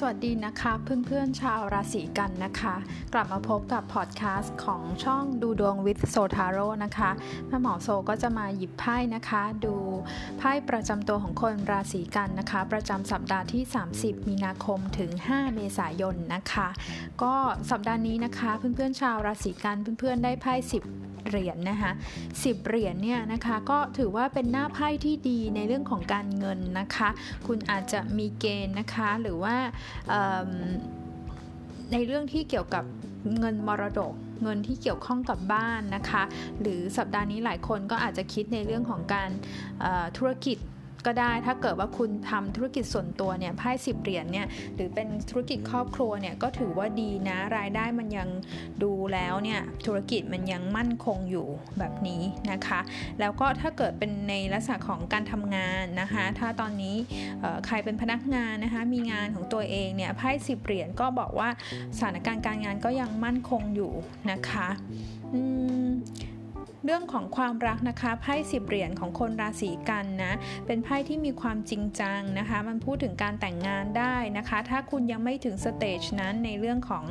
สวัสดีนะคะเพื่อนๆชาวราศีกันนะคะ กลับมาพบกับพอดแคสต์ของช่องดูดวงวิทโซทาโร่นะคะแม่หมอโซก็จะมาหยิบไพ่นะคะ ดูไพ่ประจำตัวของคนราศีกันนะคะ ประจำสัปดาห์ที่ 30 มีนาคมถึง 5 เมษายนนะคะ ก็สัปดาห์นี้นะคะเพื่อนๆชาวราศีกันเพื่อนๆได้ไพ่10เหรียญนนะคะสิบเหรียญเนี่ยนะคะก็ถือว่าเป็นหน้าไพ่ที่ดีในเรื่องของการเงินนะคะ คุณอาจจะมีเกณฑ์นะคะหรือว่าในเรื่องที่เกี่ยวกับเงินมรดกเงินที่เกี่ยวข้องกับบ้านนะคะ หรือสัปดาห์นี้หลายคนก็อาจจะคิดในเรื่องของการธุรกิจ ก็ได้ ถ้าเกิดว่าคุณทำธุรกิจส่วนตัวเนี่ยไพ่สิบเหรียญเนี่ยหรือเป็นธุรกิจครอบครัวเนี่ยก็ถือว่าดีนะรายได้มันยังดูแล้วเนี่ยธุรกิจมันยังมั่นคงอยู่แบบนี้นะคะ แล้วก็ถ้าเกิดเป็นในลักษณะของการทำงานนะคะ ถ้าตอนนี้ใครเป็นพนักงานนะคะมีงานของตัวเองเนี่ยไพ่สิบเหรียญก็บอกว่าสถานการณ์การงานก็ยังมั่นคงอยู่นะคะ อืม เรื่องของความรักนะคะไพ่สิบเหรียญของคนราศีกันนะเป็นไพ่ที่มีความจริงจังนะคะ มันพูดถึงการแต่งงานได้นะคะ ถ้าคุณยังไม่ถึงสเตจนั้นในเรื่องของ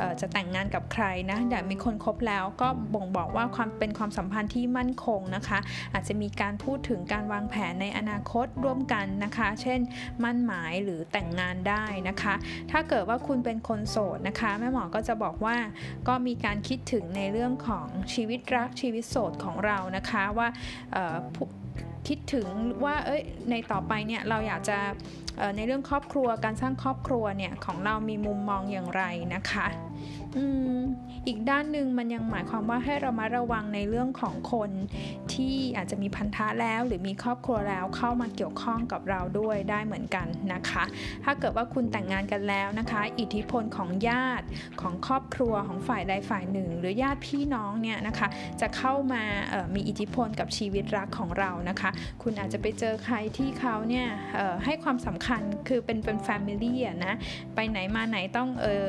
ออจะแต่งงานกับใครนะแต่มีคนคบแล้วก็บ่งบอกว่าความเป็นความสัมพันธ์ที่มั่นคงนะคะ อาจจะมีการพูดถึงการวางแผนในอนาคตร่วมกันนะคะ เช่น มั่นหมายหรือแต่งงานได้นะคะ ถ้าเกิดว่าคุณเป็นคนโสดนะคะแม่หมอก็จะบอกว่าก็มีการคิดถึงในเรื่องของชีวิตรักชีวิตโสดของเรานะคะว่า คิดถึงว่าเอ้ยในต่อไปเนี่ยเราอยากจะในเรื่องครอบครัวการสร้างครอบครัวเนี่ยของเรามีมุมมองอย่างไรนะคะอืมอีกด้านหนึ่งมันยังหมายความว่าให้เรามาระวังในเรื่องของคนที่อาจจะมีพันธะแล้ว หรือมีครอบครัวแล้วเข้ามาเกี่ยวข้องกับเราด้วยได้เหมือนกันนะคะ ถ้าเกิดว่าคุณแต่งงานกันแล้วนะคะ อิทธิพลของญาติของครอบครัวของฝ่ายใดฝ่ายหนึ่ง หรือญาติพี่น้องเนี่ยนะคะจะเข้ามามีอิทธิพลกับชีวิตรักของเรานะคะคุณอาจจะไปเจอใครที่เขาเนี่ยให้ความสำคัญคือเป็นเป็น family นะไปไหนมาไหนต้องเออ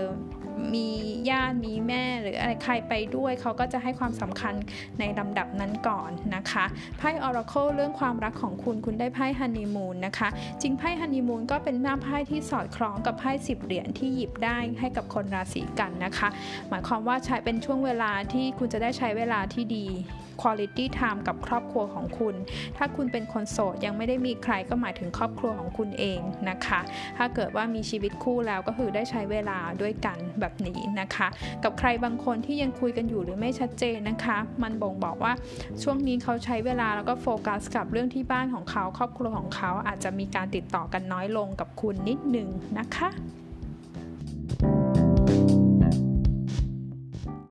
มีญาติมีแม่ หรืออะไรใครไปด้วยเขาก็จะให้ความสำคัญในลำดับนั้นก่อนนะคะไพ่ oracle เรื่องความรักของคุณคุณได้ไพ่ฮันนีมูนนะคะจริงไพ่ฮันนีมูนก็เป็นหน้าไพ่ที่สอดคล้องกับไพ่สิบเหรียญที่หยิบได้ให้กับคนราศีกันย์นะคะ หมายความว่าใช้เป็นช่วงเวลาที่คุณจะได้ใช้เวลาที่ดี quality time กับครอบครัวของคุณ ถ้าคุณเป็นคนโสดยังไม่ได้มีใครก็หมายถึงครอบครัวของคุณเองนะคะ ถ้าเกิดว่ามีชีวิตคู่แล้วก็คือได้ใช้เวลาด้วยกันแบบนี้นะคะ กับใครบางคนที่ยังคุยกันอยู่หรือไม่ชัดเจนนะคะ มันบ่งบอกว่าช่วงนี้เขาใช้เวลาแล้วก็โฟกัสกับเรื่องที่บ้านของเขาครอบครัวของเขาอาจจะมีการติดต่อกันน้อยลงกับคุณนิดนึงนะคะ